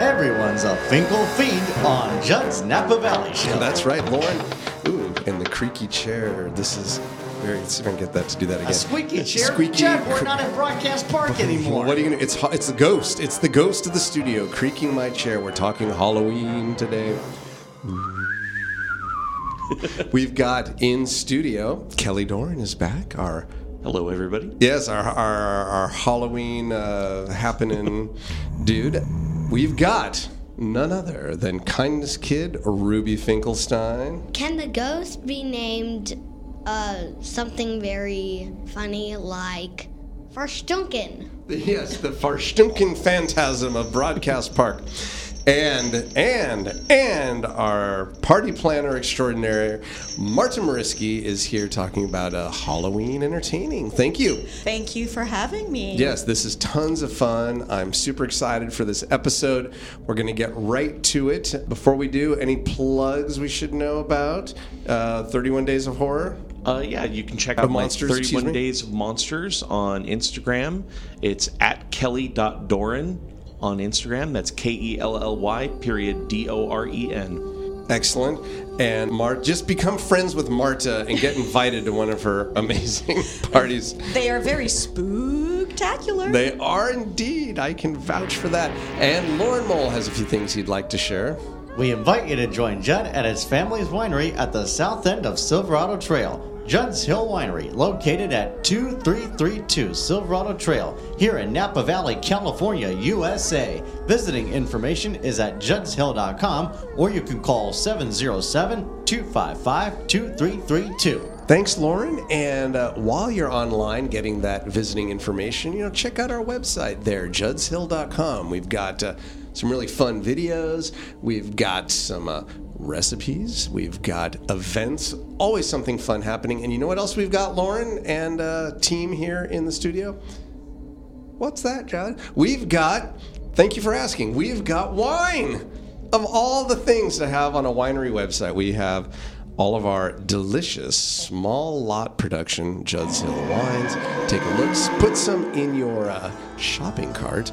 Everyone's a Finkel fiend on Judd's Napa Valley Show. That's right, Lauren. Ooh, and the creaky chair. This is very. Let's see if I can get that to do that again. A squeaky chair. Squeaky. Judd, we're not at Broadcast Park anymore. What are you gonna? It's ho- it's the ghost. It's the ghost of the studio creaking my chair. We're talking Halloween today. We've got in studio Kelly Doran is back. Our Hello, everybody. yes, our our, our Halloween uh, happening dude. We've got none other than kindness kid Ruby Finkelstein. Can the ghost be named uh, something very funny like Verstunken? Yes, the Farstunken phantasm of Broadcast Park. And, and, and our party planner extraordinary, Marta Mariski, is here talking about uh, Halloween entertaining. Thank you. Thank you for having me. Yes, this is tons of fun. I'm super excited for this episode. We're going to get right to it. Before we do, any plugs we should know about? Uh, 31 Days of Horror? Uh, yeah, you can check out my monsters, excuse 31? Days of Monsters on Instagram. It's at kelly.doran on Instagram. That's K E L L Y period D O R E N. Excellent. And Mart, just become friends with Marta and get invited to one of her amazing parties. They are very spooktacular. They are indeed. I can vouch for that. And Lauren Mole has a few things he'd like to share. We invite you to join Judd at his family's winery at the south end of Silverado Trail. Judd's Hill Winery, located at 2332 Silverado Trail, here in Napa Valley, California, USA. Visiting information is at juddshill.com or you can call 707 255 2332. Thanks, Lauren. And uh, while you're online getting that visiting information, you know, check out our website there, juddshill.com. We've got uh, some really fun videos. We've got some uh, recipes. We've got events. Always something fun happening. And you know what else we've got, Lauren and uh, team here in the studio? What's that, Judd? We've got, thank you for asking, we've got wine. Of all the things to have on a winery website, we have all of our delicious small lot production Judd's Hill wines. Take a look, put some in your uh, shopping cart.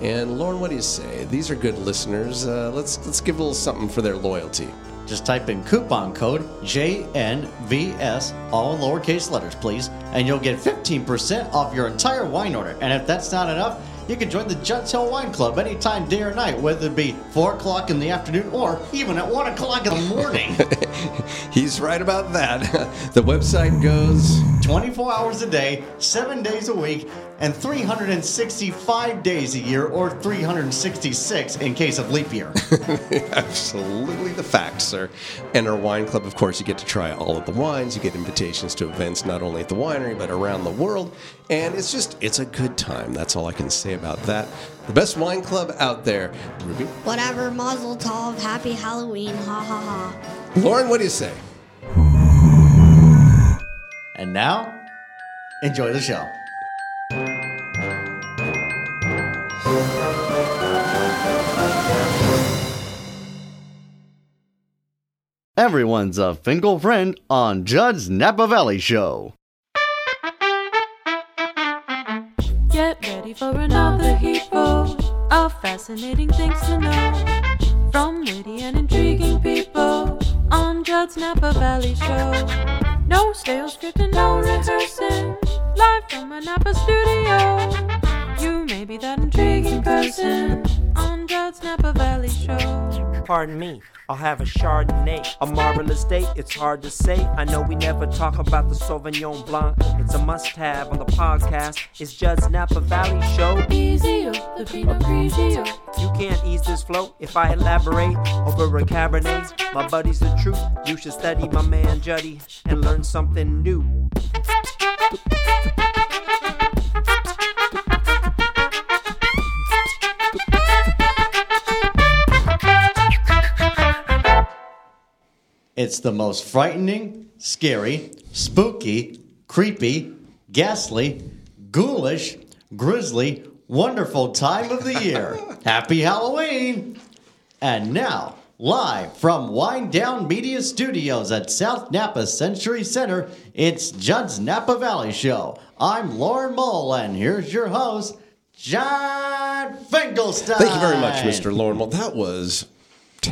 And Lauren, what do you say? These are good listeners. Uh, let's let's give a little something for their loyalty. Just type in coupon code JNVS, all in lowercase letters, please, and you'll get 15% off your entire wine order. And if that's not enough, you can join the Judd's Hill Wine Club anytime, day or night, whether it be 4 o'clock in the afternoon or even at 1 o'clock in the morning. He's right about that. the website goes 24 hours a day, 7 days a week, and 365 days a year, or 366 in case of leap year. Absolutely the fact, sir. And our wine club, of course, you get to try all of the wines. You get invitations to events not only at the winery, but around the world. And it's just, it's a good time. That's all I can say about that. The best wine club out there. Ruby? Whatever, Mazel Tov, Happy Halloween, ha ha ha. Lauren, what do you say? and now, enjoy the show. Everyone's a Finkel friend on Judd's Napa Valley Show. Get ready for another heapful of fascinating things to know from witty and intriguing people on Judd's Napa Valley Show. No stale script and no rehearsing, live from a Napa studio. You may be that intriguing person on Napa Valley Show. Pardon me, I'll have a Chardonnay. A marvelous day, it's hard to say. I know we never talk about the Sauvignon Blanc. It's a must have on the podcast. It's Judd's Napa Valley Show. Easy, the Pinot Grigio. You can't ease this flow if I elaborate over a Cabernet. My buddy's the truth. You should study my man Juddy and learn something new. It's the most frightening, scary, spooky, creepy, ghastly, ghoulish, grisly, wonderful time of the year. Happy Halloween! And now, live from Wine Down Media Studios at South Napa Century Center, it's Judd's Napa Valley Show. I'm Lauren Mole, and here's your host, Judd Finkelstein. Thank you very much, Mr. Lauren. Well, that was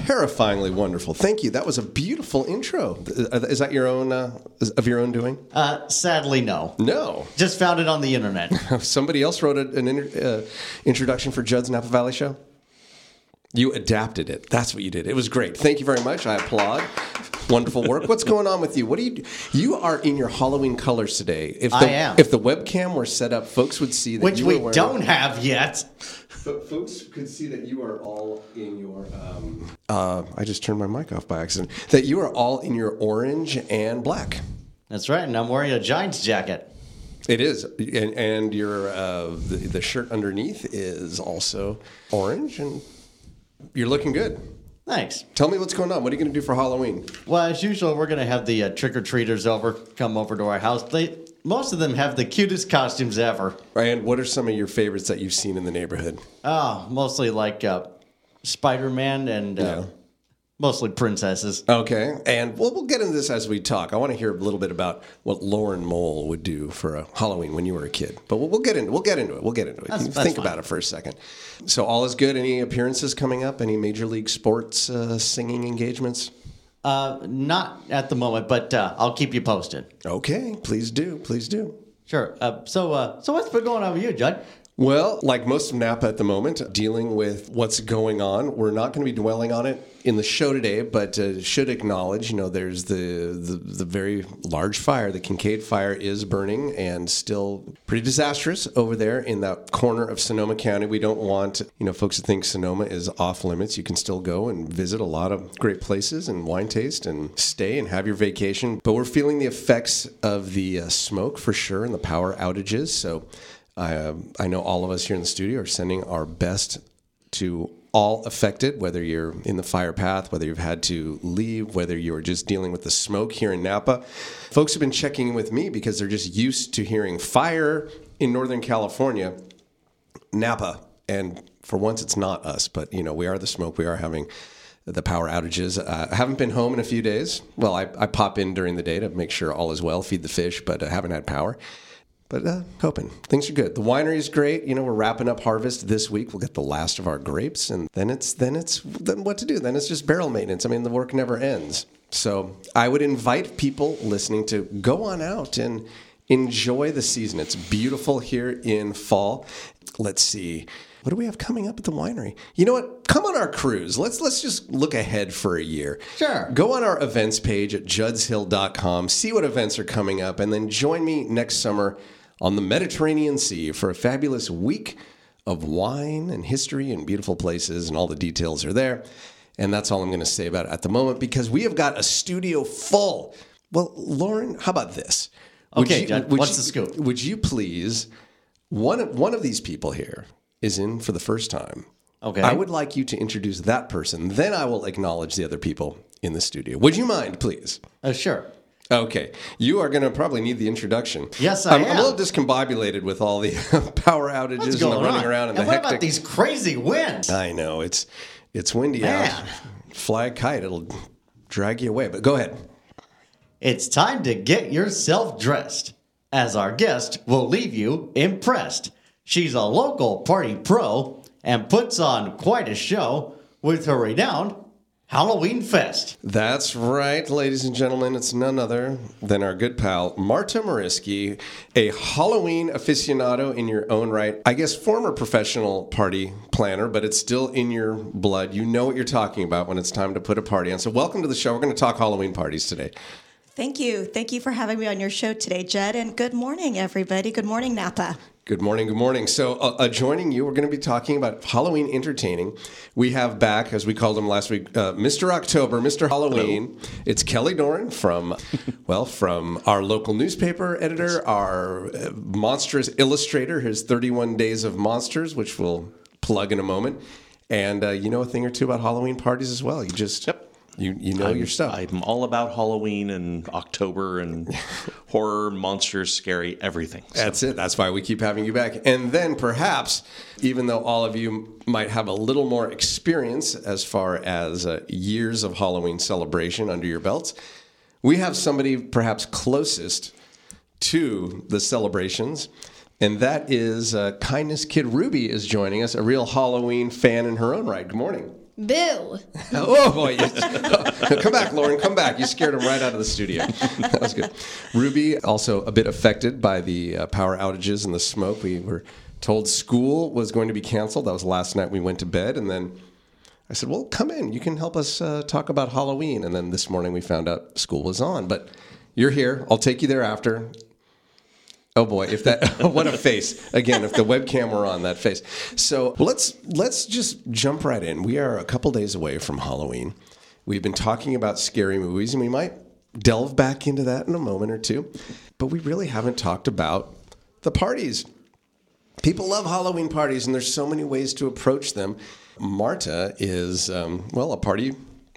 terrifyingly wonderful. Thank you. That was a beautiful intro. Is that your own uh, of your own doing? Uh, sadly, no. No. Just found it on the internet. Somebody else wrote an inter- uh, introduction for Judd's Napa Valley Show. You adapted it. That's what you did. It was great. Thank you very much. I applaud. Wonderful work. What's going on with you? What do you? do? You are in your Halloween colors today. If the, I am. If the webcam were set up, folks would see that Which you we wearing, don't have yet. But folks could see that you are all in your. Um, uh, I just turned my mic off by accident. That you are all in your orange and black. That's right, and I'm wearing a Giants jacket. It is, and, and your uh, the, the shirt underneath is also orange, and you're looking good. Thanks. Tell me what's going on. What are you going to do for Halloween? Well, as usual, we're going to have the uh, trick or treaters over, come over to our house. They most of them have the cutest costumes ever. And what are some of your favorites that you've seen in the neighborhood? Oh, mostly like uh, Spider Man and uh, Yeah. mostly princesses. Okay, and we'll, we'll get into this as we talk. I want to hear a little bit about what Lauren Mole would do for a Halloween when you were a kid. But we'll, we'll get into we'll get into it. We'll get into it. That's- think about it for a second. So all is good. Any appearances coming up? Any major league sports uh, singing engagements? Uh, not at the moment, but uh, I'll keep you posted. Okay, please do. Please do. Sure. Uh, so, uh, so what's been going on with you, Judd? Well, like most of Napa at the moment, dealing with what's going on. We're not going to be dwelling on it in the show today, but uh, should acknowledge, you know, there's the, the the very large fire. The Kincade fire is burning and still pretty disastrous over there in that corner of Sonoma County. We don't want, you know, folks to think Sonoma is off limits. You can still go and visit a lot of great places and wine taste and stay and have your vacation. But we're feeling the effects of the uh, smoke for sure and the power outages. So. I, um, I know all of us here in the studio are sending our best to all affected, whether you're in the fire path, whether you've had to leave, whether you're just dealing with the smoke here in Napa. Folks have been checking in with me because they're just used to hearing fire in Northern California, Napa. And for once, it's not us, but you know, we are the smoke. We are having the power outages. Uh, I haven't been home in a few days. Well, I, I pop in during the day to make sure all is well, feed the fish, but I haven't had power. But uh, hoping things are good. The winery is great. You know, we're wrapping up harvest this week. We'll get the last of our grapes, and then it's then it's then what to do. Then it's just barrel maintenance. I mean, the work never ends. So I would invite people listening to go on out and enjoy the season. It's beautiful here in fall. Let's see. What do we have coming up at the winery? You know what? Come on our cruise. Let's let's just look ahead for a year. Sure. Go on our events page at juddshill.com, see what events are coming up, and then join me next summer on the Mediterranean Sea for a fabulous week of wine and history and beautiful places, and all the details are there. And that's all I'm going to say about it at the moment because we have got a studio full. Well, Lauren, how about this? Would Okay, would what's the scoop? Would you please? One of, one of these people here is in for the first time. Okay. I would like you to introduce that person. Then I will acknowledge the other people in the studio. Would you mind, please? Uh, sure. Okay. You are going to probably need the introduction. Yes, I I'm, I'm a little discombobulated with all the power outages and the running on? around and, and the what hectic. about these crazy winds? I know it's it's windy Man. out. Fly a kite, it'll drag you away. But go ahead. It's time to get yourself dressed, as our guest will leave you impressed. She's a local party pro and puts on quite a show with her renowned Halloween Fest. That's right, ladies and gentlemen. It's none other than our good pal, Marta Mariski, a Halloween aficionado in your own right. I guess former professional party planner, but it's still in your blood. You know what you're talking about when it's time to put a party on. So, welcome to the show. We're going to talk Halloween parties today. Thank you. Thank you for having me on your show today, Jed. And good morning, everybody. Good morning, Napa. Good morning. Good morning. So, uh, uh, joining you, we're going to be talking about Halloween entertaining. We have back, as we called him last week, uh, Mr. October, Mr. Halloween. It's Kelly Doran from, well, from our local newspaper editor, our uh, monstrous illustrator, his 31 Days of Monsters, which we'll plug in a moment. And uh, you know a thing or two about Halloween parties as well. You just, Yep. You, you know I'm, your stuff. I'm all about Halloween and October and horror, monsters, scary, everything. So, That's it. That's why we keep having you back. And then perhaps, even though all of you might have a little more experience as far as uh, years of Halloween celebration under your belts, we have somebody perhaps closest to the celebrations. And that is uh, Kindness Kid Ruby is joining us, a real Halloween fan in her own right. Good morning. Boo. Oh boy! come back, Lauren. Come back. You scared him right out of the studio. That was good. Ruby also a bit affected by the uh, power outages and the smoke. We were told school was going to be canceled. That was last night we went to bed, and then I said, "Well, come in. You can help us uh, talk about Halloween." And then this morning we found out school was on. But you're here. I'll take you there after. Oh boy, if that what a face. Again, if the webcam were on that face. So let's let's just jump right in. We are a couple days away from Halloween. We've been talking about scary movies and we might delve back into that in a moment or two. But we really haven't talked about the parties. People love Halloween parties, and there's so many ways to approach them. Marta is, um, well, a party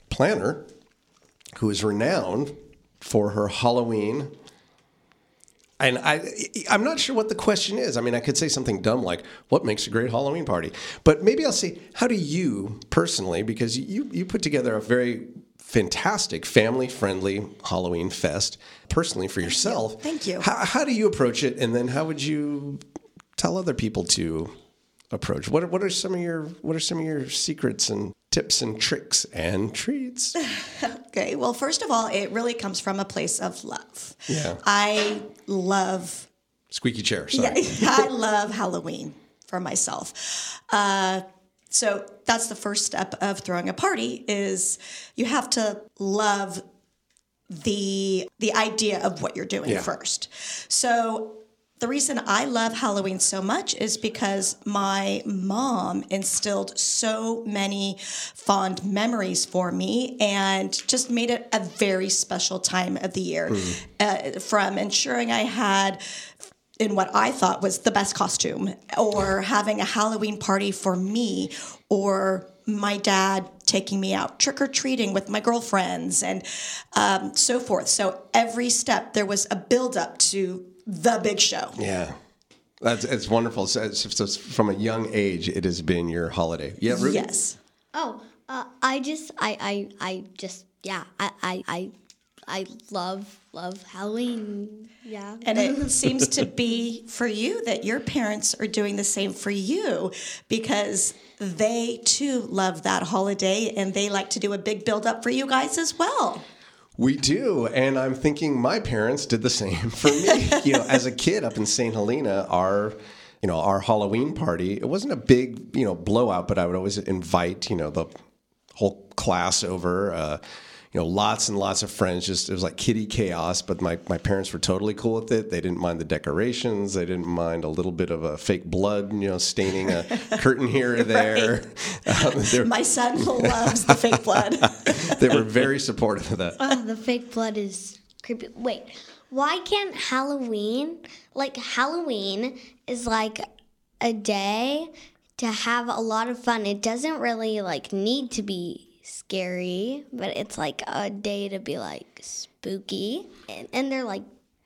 planner who is renowned for her Halloween and I, I'm not sure what the question is. I mean, I could say something dumb like, "What makes a great Halloween party?" But maybe I'll say, "How do you personally?" Because you you put together a very fantastic family-friendly Halloween fest personally for yourself. Thank you. How, how do you approach it, and then how would you tell other people to approach? What are, what are some of your what are some of your secrets and tips and tricks and treats? Okay, well, first of all, it really comes from a place of love. Yeah. I love, Squeaky chair. Sorry. yeah, I love Halloween for myself. Uh, so that's the first step of throwing a party is you have to love the the idea of what you're doing Yeah. first. So the reason I love Halloween so much is because my mom instilled so many fond memories for me and just made it a very special time of the year. Uh, from ensuring I had in what I thought was the best costume, or having a Halloween party for me, or my dad taking me out trick or treating with my girlfriends, and um, so forth. So every step there was a build up to the big show. Yeah. That's it's wonderful. So, so from a young age, it has been your holiday. Yeah, Ruby? Yes. Oh, uh, I just, I, I, I just, yeah, I, I, I, I love, love Halloween. Yeah. And it seems to be for you that your parents are doing the same for you because they too love that holiday and they like to do a big build up for you guys as well. We do, and I'm thinking my parents did the same for me. you know, as a kid up in St. Helena, our you know our Halloween party it wasn't a big you know blowout, but I would always invite you know the whole class over. Uh, you know, lots and lots of friends. Just it was like kitty chaos. But my, my parents were totally cool with it. They didn't mind the decorations. They didn't mind a little bit of a fake blood, you know, staining a curtain here or there. Um, My son loves the fake blood. they were very supportive of that. Oh, the fake blood is creepy. Wait, why can't Halloween, like Halloween is like a day to have a lot of fun. It doesn't really like need to be scary, but it's like a day to be like spooky. And, and they're like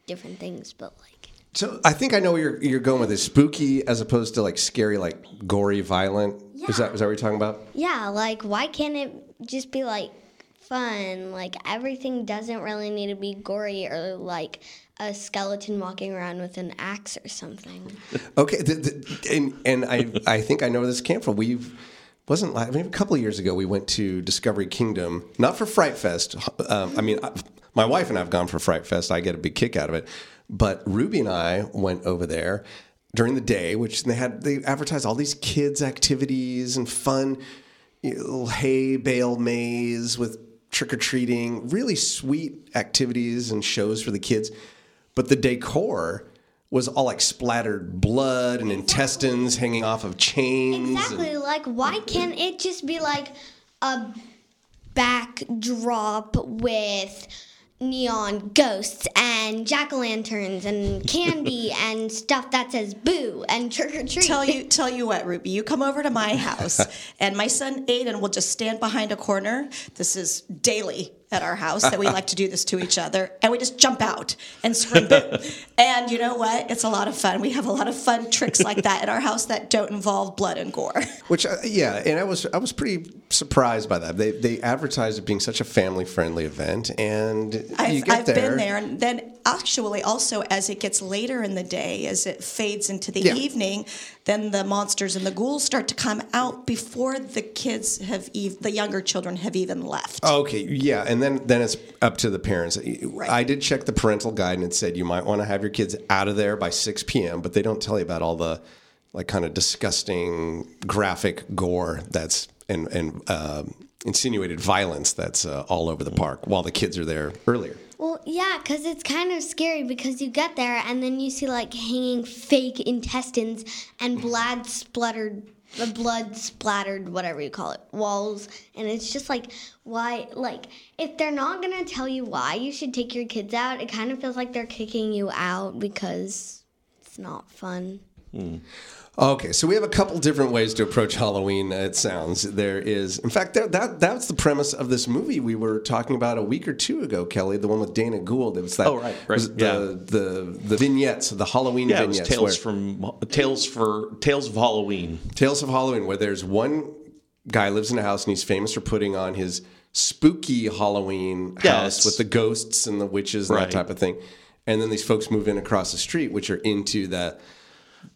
different things, but like So I think I know where you're, you're going with this. Spooky as opposed to like scary, like gory, violent. Yeah. Is that is that what you're talking about? Yeah, like why can't it just be like fun? Like everything doesn't really need to be gory or like a skeleton walking around with an axe or something. Okay, th th and and I I think I know where this came from. We've wasn't like, I mean, a couple years ago we went to Discovery Kingdom, not for Fright Fest. Um, I mean, I, my wife and I've gone for Fright Fest. I get a big kick out of it. But Ruby and I went over there during the day, which they had they advertised all these kids activities and fun, you know, hay bale maze with trick or treating, really sweet activities and shows for the kids. But the decor was all like splattered blood and intestines hanging off of chains. Exactly. Like, why can't it just be like a backdrop with neon ghosts and jack o' lanterns and candy and stuff that says boo and trick or treat? tell you tell you what, Ruby, you come over to my house and my son Aiden will just stand behind a corner. This is daily at our house that we like to do this to each other and we just jump out and scream boo. and you know what? It's a lot of fun. We have a lot of fun tricks like that at our house that don't involve blood and gore. Which, uh, yeah, and I was I was pretty surprised by that. They they advertised it being such a family friendly event, and you I've, get I've there. been there, and then actually, also as it gets later in the day, as it fades into the Yeah. evening, then the monsters and the ghouls start to come out before the kids have, ev- the younger children have even left. Okay, yeah, and then then it's up to the parents. I did check the parental guide and it said you might want to have your kids out of there by 6 p.m., but they don't tell you about all the like kind of disgusting graphic gore that's and and um insinuated violence that's uh, all over the park while the kids are there earlier. Well, yeah, because it's kind of scary because you get there and then you see like hanging fake intestines and mm. blood splattered, uh, blood splattered, whatever you call it, walls. And it's just like, why? Like, if they're not going to tell you why you should take your kids out, it kind of feels like they're kicking you out because it's not fun. Okay, so we have a couple different ways to approach Halloween. It sounds there is, in fact, that, that that's the premise of this movie we were talking about a week or two ago, Kelly. The one with Dana Gould. It was that. Oh, right, right, was yeah. The, the the vignettes, the Halloween Yeah, vignettes. Tales where- from Tales for Tales of Halloween. Tales of Halloween, where there's one guy lives in a house and he's famous for putting on his spooky Halloween house with the ghosts and the witches and Right. that type of thing. And then these folks move in across the street, which are into that.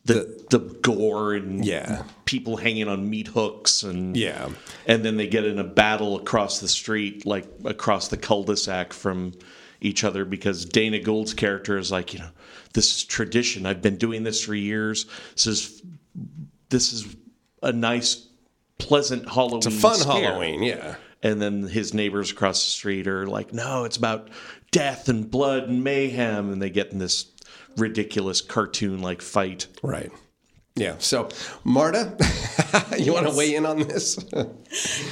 The the gore and Yeah. people hanging on meat hooks and Yeah. and then they get in a battle across the street, like across the cul-de-sac from each other because Dana Gould's character is like, you know, this is tradition. I've been doing this for years. This is this is a nice, pleasant Halloween. It's a fun scare. Halloween, yeah. And then his neighbors across the street are like, no, it's about death and blood and mayhem, and they get in this ridiculous cartoon like fight. Right. Yeah. So, Marta, you want to weigh in on this?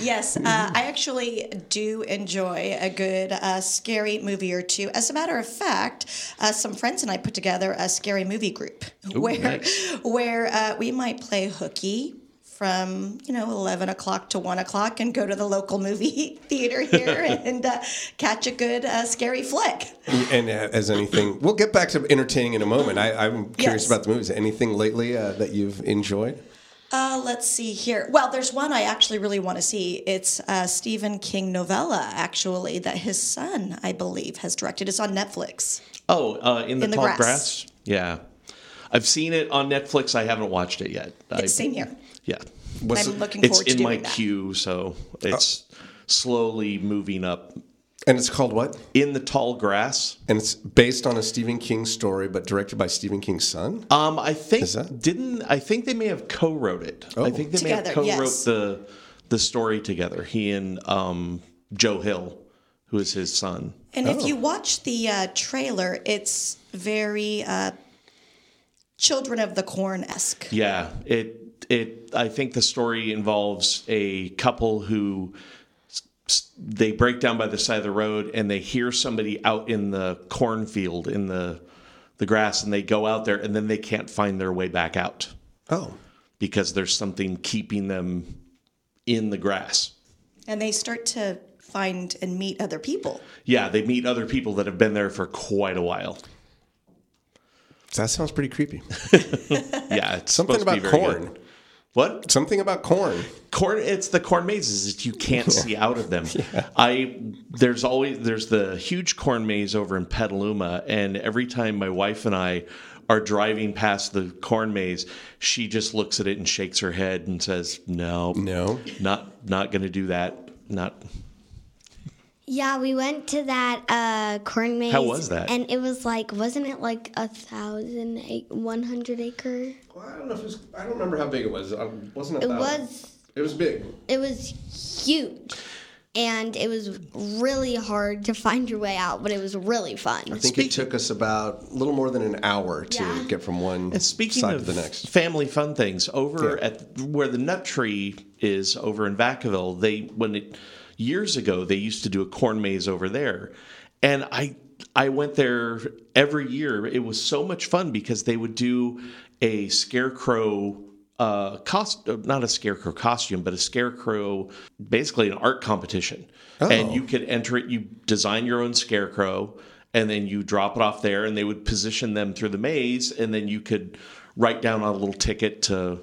Yes, uh, I actually do enjoy a good uh, scary movie or two. As a matter of fact, uh, some friends and I put together a scary movie group where nice. where uh, we might play hooky from you know 11 o'clock to 1 o'clock and go to the local movie theater here and uh, catch a good uh, scary flick and uh, as anything, we'll get back to entertaining in a moment. I, I'm curious Yes. about the movies. Anything lately uh, that you've enjoyed? Uh, let's see here. Well, there's one I actually really want to see. It's a Stephen King novella, actually, that his son, I believe, has directed. It's on Netflix. Oh, uh, in the In the tall grass. grass. Yeah, I've seen it on Netflix. I haven't watched it yet. I, Same here. Yeah, What's I'm it- looking it's forward to in doing my that. queue, so it's slowly moving up. and it's called what? In the tall grass. And it's based on a Stephen King story, but directed by Stephen King's son. Um, I think Is that- didn't I think they may have co-wrote it. I think they may have Together, co-wrote yes. the the story together. He and um, Joe Hill, who is his son. And if Oh. you watch the uh, trailer, it's very uh, Children of the Corn esque. Yeah, it it. I think the story involves a couple who s- s- they break down by the side of the road and they hear somebody out in the cornfield in the the grass and they go out there and then they can't find their way back out Oh. because there's something keeping them in the grass. And they start to find and meet other people. Yeah, they meet other people that have been there for quite a while. That sounds pretty creepy. Yeah, it's Something to about very corn. good. What? Something about corn. corn it's the corn mazes that you can't see out of them i there's always there's the huge corn maze over in petaluma and every time my wife and i are driving past the corn maze she just looks at it and shakes her head and says no No. not not gonna do that not Yeah, we went to that uh, corn maze. How was that? And it was like, wasn't it like a thousand, eight, one hundred acre? Well, I don't know if it was, I don't remember how big it was. It wasn't. It It was, It was big. it was huge, and it was really hard to find your way out, but it was really fun. I think it took us about a little more than an hour to Yeah. get from one And speaking side of to the next. family fun things, over Yeah. at where the Nut Tree is over in Vacaville, they when it years ago they used to do a corn maze over there, and I I went there every year. It was so much fun because they would do a scarecrow uh cost not a scarecrow costume but a scarecrow basically an art competition and Oh. you could enter it you design your own scarecrow and then you drop it off there and they would position them through the maze and then you could write down on a little ticket to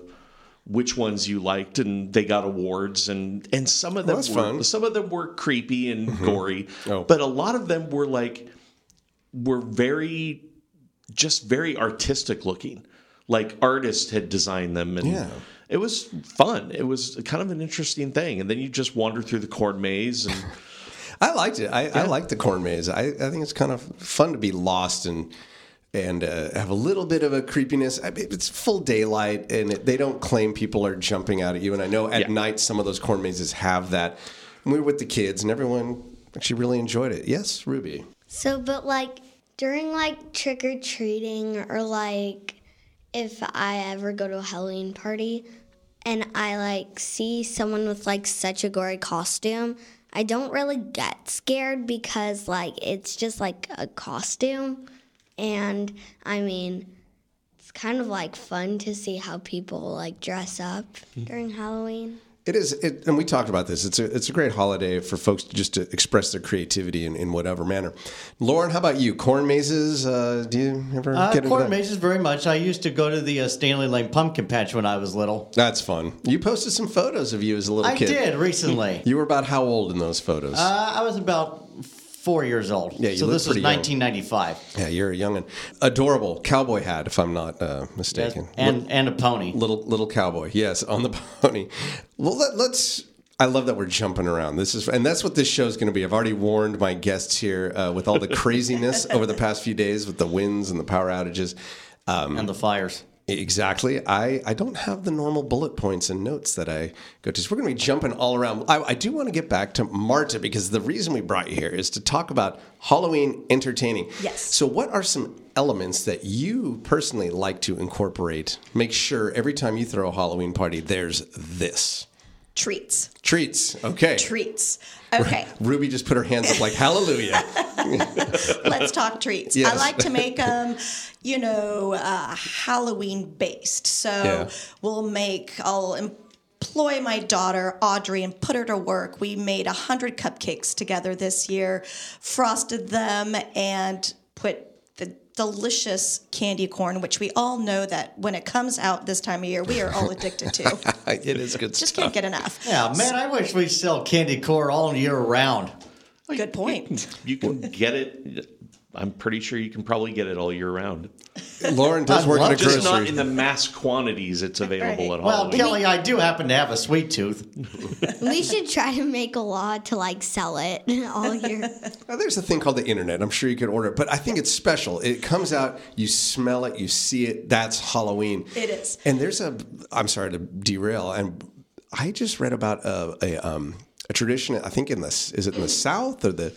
which ones you liked and they got awards and and some of oh, them that's were, fun. some of them were creepy and mm-hmm. gory Oh. but a lot of them were like were very, just very artistic looking. Like artists had designed them, and Yeah. it was fun. It was kind of an interesting thing. And then you just wander through the corn maze, and I liked it. I, I like the corn maze. I, I think it's kind of fun to be lost and and uh, have a little bit of a creepiness. I mean, it's full daylight, and it, they don't claim people are jumping out at you. And I know at Yeah. night some of those corn mazes have that. And we were with the kids, and everyone actually really enjoyed it. Yes, Ruby. So, but like during like trick or treating or like if I ever go to a Halloween party and I like see someone with like such a gory costume, I don't really get scared because like it's just like a costume. And I mean, it's kind of like fun to see how people like dress up during Halloween. It is, it, and we talked about this. It's a it's a great holiday for folks to just to express their creativity in, in whatever manner. Lauren, how about you? Corn mazes? Uh, do you ever Uh, get into corn that? mazes very much. I used to go to the uh, Stanly Lane Pumpkin Patch when I was little. That's fun. You posted some photos of you as a little I kid. I did recently. You were about how old in those photos? Uh, I was about four years old. Yeah, you so look this was pretty young. 1995. yeah, you're a young youngin. Adorable cowboy hat, if I'm not uh, mistaken. And and a pony. little little cowboy. Yes, on the pony. Well, let, let's. I love that we're jumping around. This is, and that's what this show is going to be. I've already warned my guests here uh, with all the craziness over the past few days with the winds and the power outages. and the fires. Exactly. I, I don't have the normal bullet points and notes that I go to. So we're going to be jumping all around. I, I do want to get back to Marta because the reason we brought you here is to talk about Halloween entertaining. Yes. So, what are some elements that you personally like to incorporate? Make sure every time you throw a Halloween party, there's this Treats. treats. Okay. Treats. Okay. Ruby just put her hands up like hallelujah. Let's talk treats. Yes. I like to make them, you know, uh, Halloween based. So Yeah. we'll make, I'll employ my daughter, Audrey, and put her to work. We made 100 cupcakes together this year, frosted them, and put delicious candy corn, which we all know that when it comes out this time of year, we are all addicted to. it is good Just stuff. can't get enough. Yeah, man, I wish we sell candy corn all year round. Good point. you can get it. I'm pretty sure you can probably get it all year round. Lauren does work love in a to. Just not in the mass quantities it's available Right. at all. Well, Halloween. Kelly, I do happen to have a sweet tooth. We should try to make a law to like sell it all year. Now, there's a thing called the internet. I'm sure you could order it, but I think it's special. It comes out, you smell it, you see it. That's Halloween. It is. And there's a. I'm sorry to derail. And I just read about a a, um, a tradition. I think in the is it in the South or the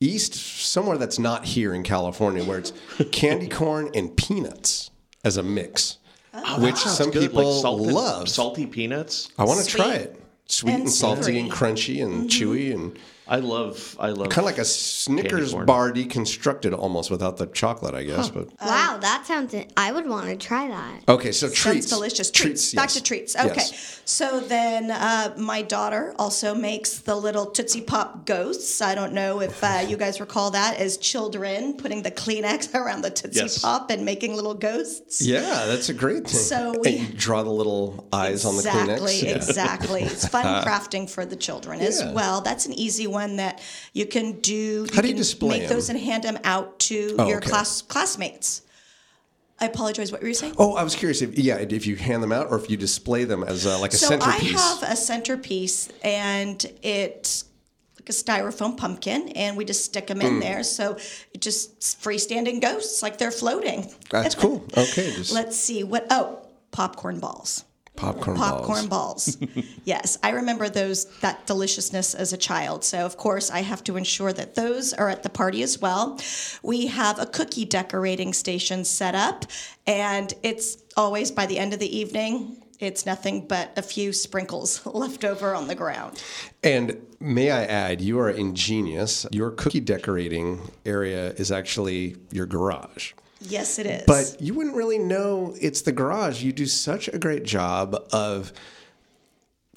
East, somewhere that's not here in California, where it's candy corn and peanuts as a mix, oh, which some good, people like salted, love. salty peanuts. I want to try it. Sweet and, and salty and crunchy and mm-hmm. chewy and I love. I love. kind of like a Snickers bar deconstructed almost without the chocolate, I guess. But wow, that sounds. I would want to try that. okay, so Sounds treats, delicious. Treats. Back yes. to treats. Okay. Yes. So then uh, my daughter also makes the little Tootsie Pop ghosts. I don't know if uh, you guys recall that as children, putting the Kleenex around the Tootsie Yes. Pop and making little ghosts. Yeah, that's a great thing. So and we- you draw the little eyes on the Exactly, Kleenex. Yeah. exactly. It's fun crafting for the children as well. That's an easy one that you can do. How do you display Make those and hand them out to Oh, your okay. class classmates. I apologize. What were you saying? Oh, I was curious if yeah, if you hand them out or if you display them as uh, like a so centerpiece. I have a centerpiece, and it's like a styrofoam pumpkin, and we just stick them in there. So it just freestanding ghosts, like they're floating. That's cool. Okay, just Let's see what. Oh, popcorn balls. Popcorn, popcorn balls. balls. yes, I remember those that deliciousness as a child. So of course I have to ensure that those are at the party as well. We have a cookie decorating station set up, and it's always by the end of the evening. It's nothing but a few sprinkles left over on the ground. And may I add, you are ingenious. Your cookie decorating area is actually your garage. Yes, it is. But you wouldn't really know it's the garage. You do such a great job of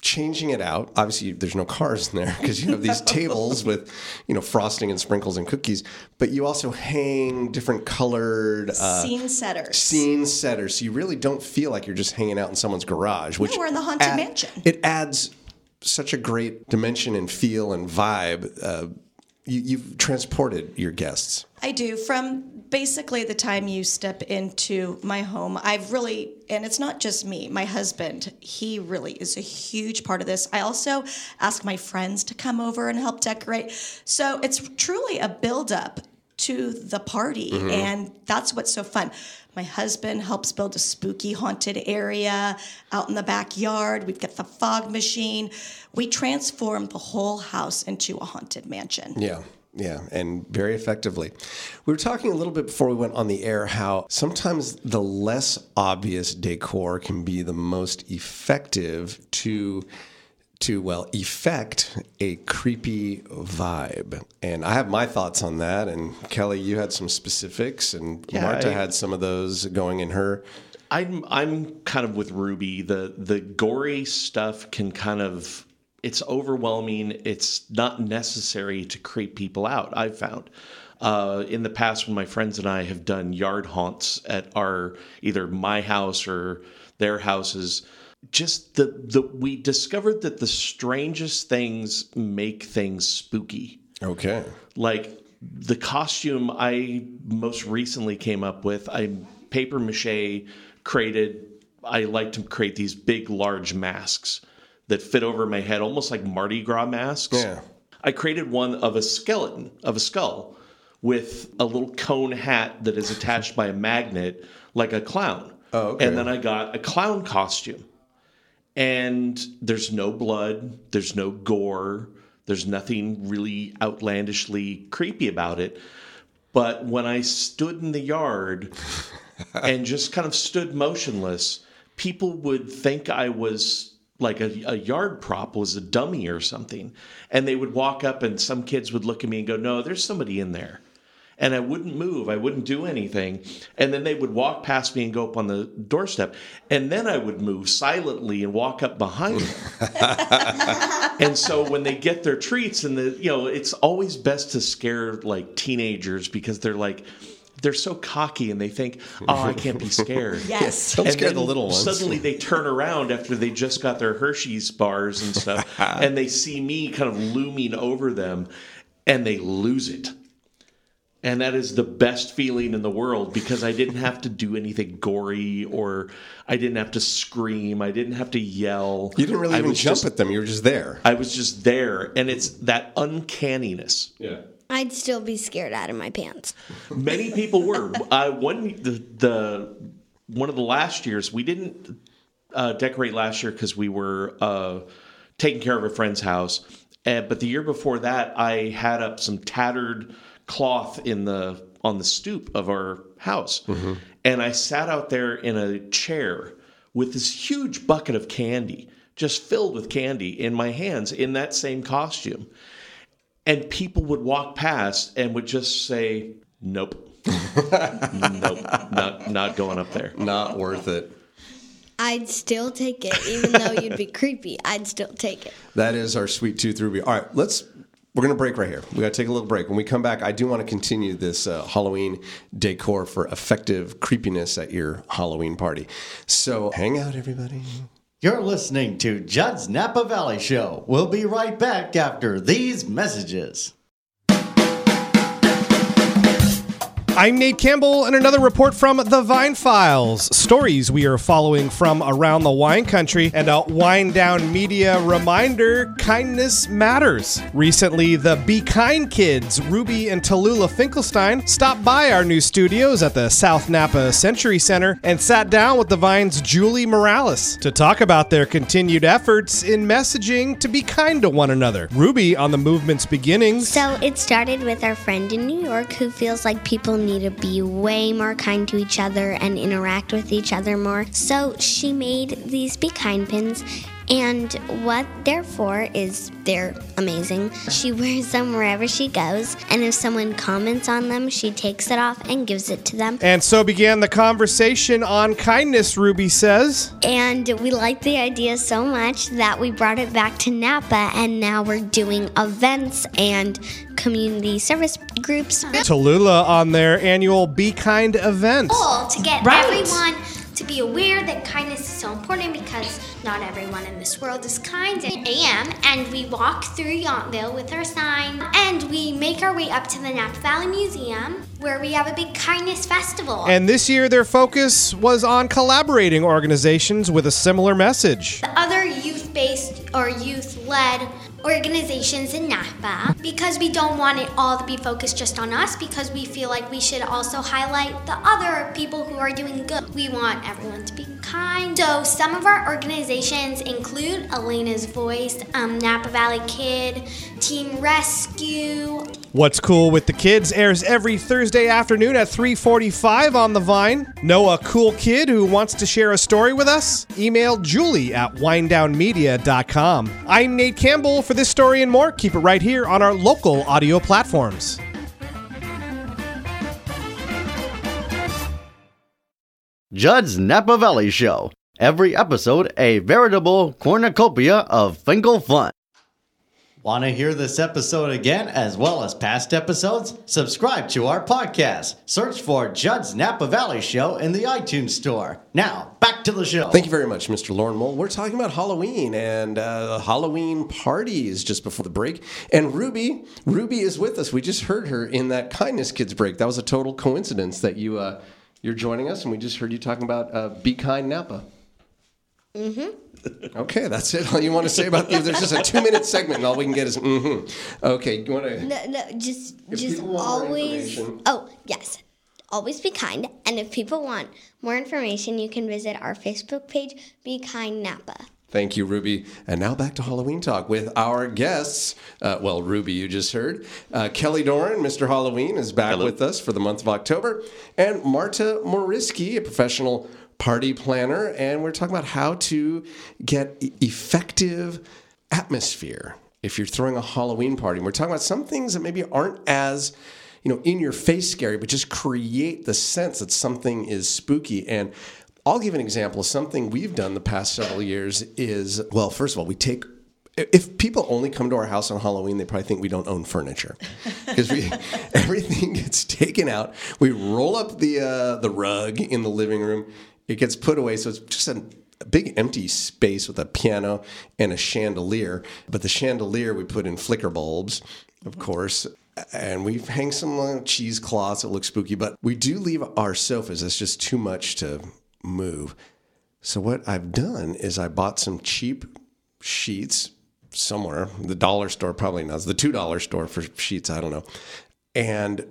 changing it out. Obviously, there's no cars in there because you have these tables with, you know, frosting and sprinkles and cookies. But you also hang different colored uh, scene setters. scene setters, so you really don't feel like you're just hanging out in someone's garage. Which we're in the Haunted add- Mansion. It adds such a great dimension and feel and vibe. Uh, you, you've transported your guests. I do. From basically the time you step into my home, I've really, and it's not just me, my husband, he really is a huge part of this. I also ask my friends to come over and help decorate. So it's truly a build-up to the party, mm-hmm. and that's what's so fun. My husband helps build a spooky haunted area out in the backyard. We've got the fog machine. We transform the whole house into a haunted mansion. Yeah. Yeah, and very effectively. We were talking a little bit before we went on the air how sometimes the less obvious decor can be the most effective to to well effect a creepy vibe. And I have my thoughts on that and Kelly you had some specifics and Yeah, Marta I- had some of those going in her I'm I'm kind of with Ruby. The the gory stuff can kind of it's overwhelming. It's not necessary to creep people out. I've found uh, in the past when my friends and I have done yard haunts at our either my house or their houses. Just the the we discovered that the strangest things make things spooky Okay. like the costume I most recently came up with, I paper mache created. I like to create these big, large masks that fit over my head, almost like Mardi Gras masks. Yeah. I created one of a skeleton, of a skull, with a little cone hat that is attached by a magnet, like a clown. Oh, okay. And then I got a clown costume and there's no blood, there's no gore, there's nothing really outlandishly creepy about it. But when I stood in the yard and just kind of stood motionless, people would think I was like a, a yard prop was a dummy or something. And they would walk up and some kids would look at me and go, No, there's somebody in there and I wouldn't move. I wouldn't do anything. And then they would walk past me and go up on the doorstep. And then I would move silently and walk up behind them. and so when they get their treats, and the you know, it's always best to scare like teenagers because they're like they're so cocky and they think, "Oh, I can't be scared." Yes. Don't And scare the little ones. Suddenly they turn around after they just got their Hershey's bars and stuff, and they see me kind of looming over them, and they lose it. And that is the best feeling in the world because I didn't have to do anything gory or I didn't have to scream. I didn't have to yell. You didn't really I even jump just- at them. You were just there. I was just there. And it's that uncanniness. Yeah. I'd still be scared out of my pants. Many people were. Uh, one the, the one of the last years we didn't uh, decorate last year because we were uh, taking care of a friend's house. Uh, but the year before that, I had up some tattered cloth in the on the stoop of our house, and I sat out there in a chair with this huge bucket of candy, just filled with candy in my hands in that same costume and people would walk past and would just say, "Nope, nope, not not going up there." Not worth it. I'd still take it, even though you'd be creepy. I'd still take it. That is our sweet tooth ruby. All right, let's. We're gonna break right here. We gotta take a little break. When we come back, I do want to continue this uh, Halloween decor for effective creepiness at your Halloween party. So hang out, everybody. You're listening to Judd's Napa Valley Show. We'll be right back after these messages. I'm Nate Campbell, and another report from the Vine Files. Stories we are following from around the wine country, and a Wine Down Media reminder kindness matters. Recently, the Be Kind kids, Ruby and Tallulah Finkelstein, stopped by our new studios at the South Napa Century Center and sat down with the Vine's Julie Morales to talk about their continued efforts in messaging to be kind to one another. Ruby on the movement's beginnings. So it started with our friend in New York who feels like people need to be way more kind to each other and interact with each other more. So she made these Be Kind pins. And what they're for is they're amazing. She wears them wherever she goes, and if someone comments on them, she takes it off and gives it to them. And so began the conversation on kindness, Ruby says. And we liked the idea so much that we brought it back to Napa, and now we're doing events and community service groups. Tallulah on their annual Be Kind event. goal to get Right. everyone to be aware that kindness is so important because Not everyone in this world is kind. And AM, and we walk through Yountville with our sign, and we make our way up to the Napa Valley Museum, where we have a big kindness festival. And this year, their focus was on collaborating organizations with a similar message. The other youth based or youth led organizations in Napa because we don't want it all to be focused just on us because we feel like we should also highlight the other people who are doing good. We want everyone to be kind. So some of our organizations include Elena's Voice, um, Napa Valley Kid, Team Rescue, What's Cool with the Kids airs every Thursday afternoon at 3:45 on the Vine. Know a cool kid who wants to share a story with us? Email Julie at winedownmedia.com. I'm Nate Campbell for this story and more. Keep it right here on our local audio platforms. Judd's Napa Valley Show. Every episode, a veritable cornucopia of Finkel fun. Want to hear this episode again, as well as past episodes? Subscribe to our podcast. Search for Judd's Napa Valley Show in the iTunes Store. Now, back to the show. Thank you very much, Mr. Lauren Mole. We're talking about Halloween and uh, Halloween parties just before the break. And Ruby, Ruby is with us. We just heard her in that Kindness Kids break. That was a total coincidence that you uh, you're joining us, and we just heard you talking about uh, Be Kind Napa. Mm-hmm. Okay, that's it. All you want to say about there's just a two minute segment, and all we can get is mm-hmm. Okay, you want to? No, no, just just people want more always. Oh, yes. Always be kind. And if people want more information, you can visit our Facebook page, Be Kind Napa. Thank you, Ruby. And now back to Halloween talk with our guests. Uh, well, Ruby, you just heard. Uh, Kelly Doran, Mr. Halloween, is back Hello. with us for the month of October. And Marta Moriski, a professional party planner. And we're talking about how to get e- effective atmosphere if you're throwing a Halloween party. And we're talking about some things that maybe aren't as you know, in your face scary, but just create the sense that something is spooky. And I'll give an example. Something we've done the past several years is, well, first of all, we take if people only come to our house on Halloween, they probably think we don't own furniture because we everything gets taken out. We roll up the uh, the rug in the living room. It gets put away, so it's just a, a big empty space with a piano and a chandelier. But the chandelier we put in flicker bulbs, of course, and we hang some cheesecloths that look spooky. But we do leave our sofas. It's just too much to move. So what I've done is I bought some cheap sheets somewhere. The dollar store probably knows. The two dollar store for sheets, I don't know. And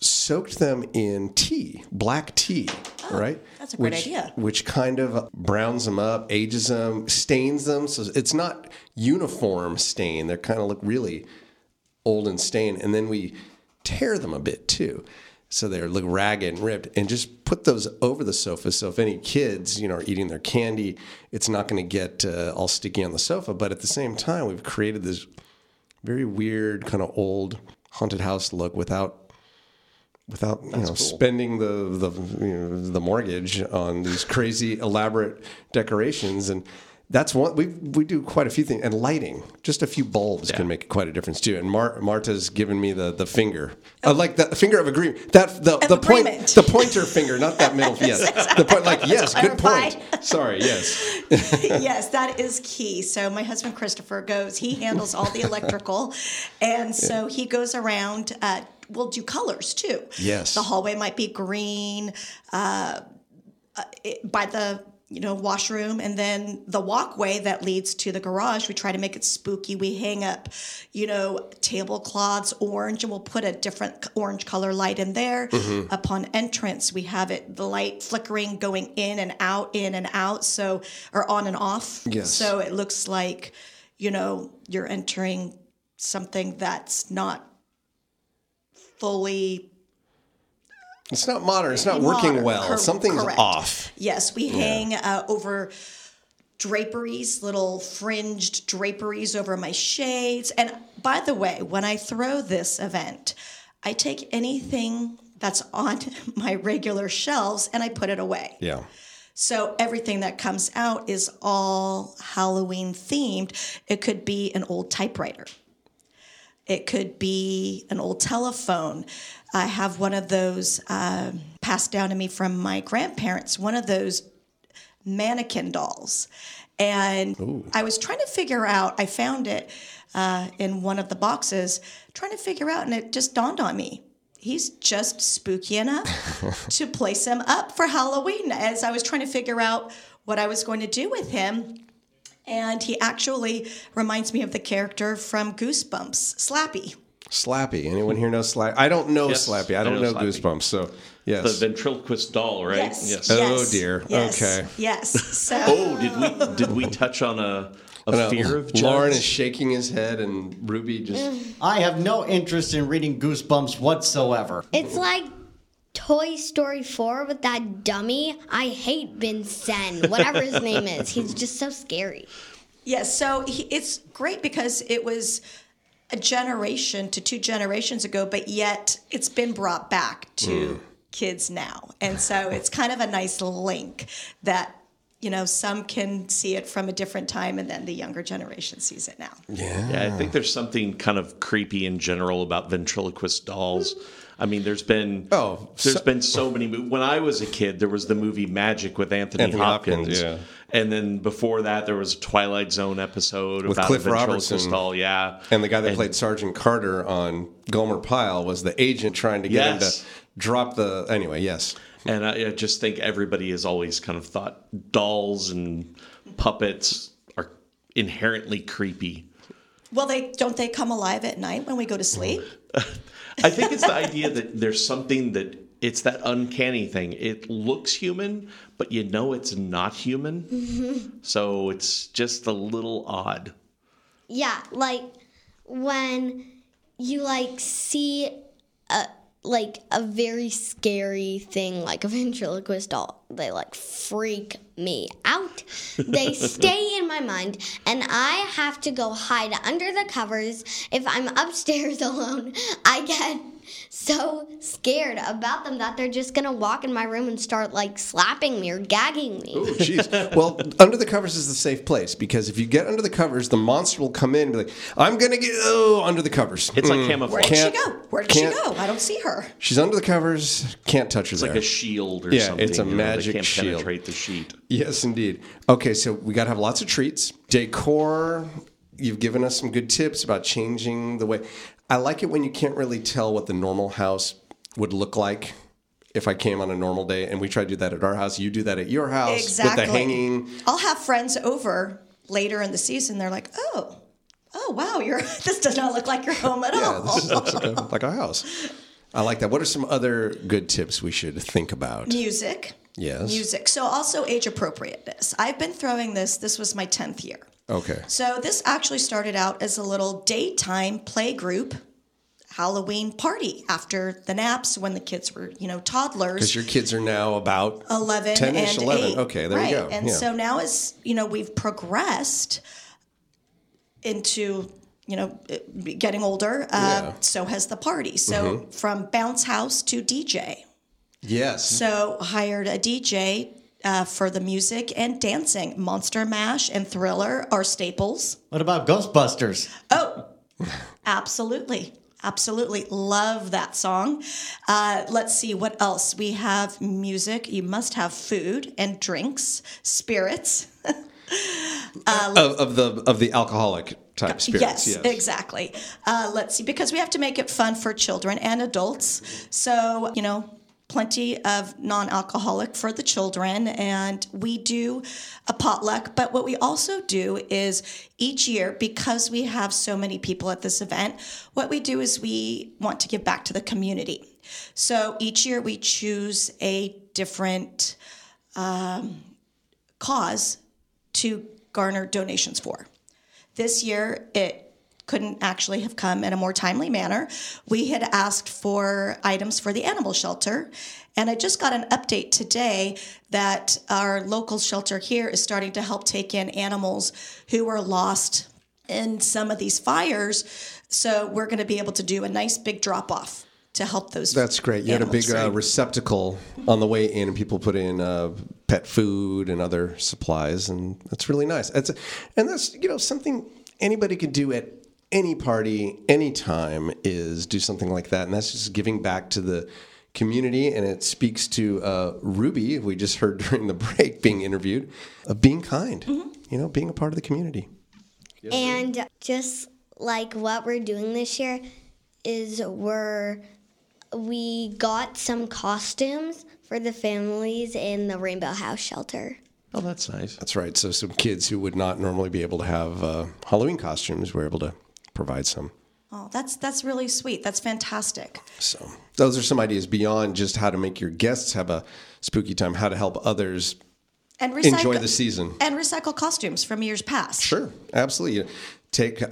soaked them in tea, black tea, oh, right? Oh, that's a great which, idea. Which kind of browns them up, ages them, stains them. So it's not uniform stain. They kind of look really old and stained. And then we tear them a bit too. So they look ragged and ripped, and just put those over the sofa. So if any kids, you know, are eating their candy, it's not going to get uh, all sticky on the sofa. But at the same time, we've created this very weird, kind of old haunted house look without without you know spending the the you know, the mortgage on these crazy elaborate decorations and that's one we we do quite a few things and lighting just a few bulbs can make quite a difference too and Mar- Marta's given me the the finger uh, like the finger of agreement that the the point the pointer finger not that middle yes the point like yes good Clarify. point sorry yes yes, that is key. So my husband Christopher goes. He handles all the electrical, and so he goes around. Uh, we'll do colors too. Yes. the hallway might be green. Uh, uh, it, by the you know washroom and then the walkway that leads to the garage we try to make it spooky we hang up you know tablecloths orange and we'll put a different orange color light in there Mm-hmm. upon entrance we have it the light flickering going in and out in and out so or on and off Yes. so it looks like you know you're entering something that's not fully it's not modern it's not working well cor- something's correct. off Yes, we hang uh, over draperies, little fringed draperies over my shades. And by the way, when I throw this event, I take anything that's on my regular shelves and I put it away. yeah So everything that comes out is all Halloween themed. It could be an old typewriter. It could be an old telephone. I have one of those um, passed down to me from my grandparents, one of those mannequin dolls. And I was trying to figure out, I found it uh, in one of the boxes, trying to figure out, and it just dawned on me. He's just spooky enough to place him up for Halloween as I was trying to figure out what I was going to do with him. And he actually reminds me of the character from Goosebumps, Slappy. Slappy. Anyone here know Slappy? I don't know Yes, Slappy. I I don't know know, Goosebumps. So yes, The ventriloquist doll, right? Yes. Oh, dear. Yes, Okay. Yes. So Oh, did we did we touch on a, a fear of Lauren is shaking his head, and Ruby just. I have no interest in reading Goosebumps whatsoever. It's like Toy Story 4 with that dummy. I hate Vincent, whatever his name is. He's just so scary. Yes, so he, it's great because it was a generation to two generations ago, but yet it's been brought back to hmm. kids now. And so it's kind of a nice link that, you know, some can see it from a different time and then the younger generation sees it now. Yeah, I think there's something kind of creepy in general about ventriloquist dolls. I mean, there's been Oh, there's so- been so many. When I was a kid, there was the movie Magic with Anthony, Anthony Hopkins, Hopkins, yeah. And then before that, there was a Twilight Zone episode With about Cliff ventriloquist Robertson. doll. Yeah, And the guy that played Sergeant Carter on Gomer Pyle was the agent trying to get him to drop the. Anyway, yes. And I, I just think everybody has always kind of thought dolls and puppets are inherently creepy. Well, they don't they come alive at night when we go to sleep? I think it's the idea that there's something that it's that uncanny thing. It looks human, but you know it's not human. So it's just a little odd. Yeah, like when you like see a like a very scary thing like a ventriloquist doll, they like freak me out. They stay in my mind and I have to go hide under the covers. If I'm upstairs alone, I get so scared about them that they're just gonna walk in my room and start like slapping me or gagging me. Oh, Jeez. well, under the covers is the safe place because if you get under the covers, the monster will come in and be like, I'm going to get oh, under the covers. It's like mm. camouflage. Where did she Can't- go? Where did she go? I don't see her. She's under the covers. Can't touch her It's there. like a shield or Yeah, something. it's a you know, they magic can't shield. penetrate the sheet. Yes, indeed. Okay, so we got to have lots of treats. Decor, you've given us some good tips about changing the way. I like it when you can't really tell what the normal house would look like if I came on a normal day. And we try to do that at our house. You do that at your house Exactly. with the hanging. I'll have friends over later in the season. They're like, "Oh, oh, wow, you're this does not look like your home at Yeah, all." this looks like a, like a house. I like that. What are some other good tips we should think about? Music. Yes. Music. So also age appropriateness. I've been throwing this. This was my tenth year. Okay. So this actually started out as a little daytime play group. Halloween party after the naps when the kids were, you know, toddlers. Because your kids are now about 11 10-ish, and 11. 8. Okay, there right. you go. And Yeah. so now as, you know, we've progressed into, you know, getting older, uh, Yeah. Mm-hmm. so has the party. So from bounce house to DJ. Yes. So hired a DJ uh, for the music and dancing. Monster Mash and Thriller are staples. What about Ghostbusters? Oh, absolutely. Absolutely. Love that song. Uh, let's see what else. We have music. You must have food and drinks, spirits. of, of the of the alcoholic type spirits. Yes, exactly. Uh, let's see, because we have to make it fun for children and adults. So, you know, plenty of non alcoholic for the children. And we do a potluck. But what we also do is each year, because we have so many people at this event, what we do is we want to give back to the community. So each year we choose a different um, cause to garner donations for. This year, it couldn't actually have come in a more timely manner. We had asked for items for the animal shelter, and I just got an update today that our local shelter here is starting to help take in animals who were lost in some of these fires. So we're going to be able to do a nice big drop off to help those. That's great. You had a big uh, receptacle on the way in, and people put in uh, pet food and other supplies, and that's really nice. That's and that's you know something anybody could do at any party, anytime, is do something like that, and that's just giving back to the community, and it speaks to uh, Ruby, we just heard during the break being interviewed, of being kind. you know, being a part of the community. And just like what we're doing this year is we're we got some costumes for the families in the Rainbow House shelter. Oh, that's nice. That's right. So some kids who would not normally be able to have uh, Halloween costumes were able to provide some. Oh, that's that's really sweet. That's fantastic. So those are some ideas beyond just how to make your guests have a spooky time, how to help others And recycle, enjoy the season. And recycle costumes from years past. Sure, absolutely. Take,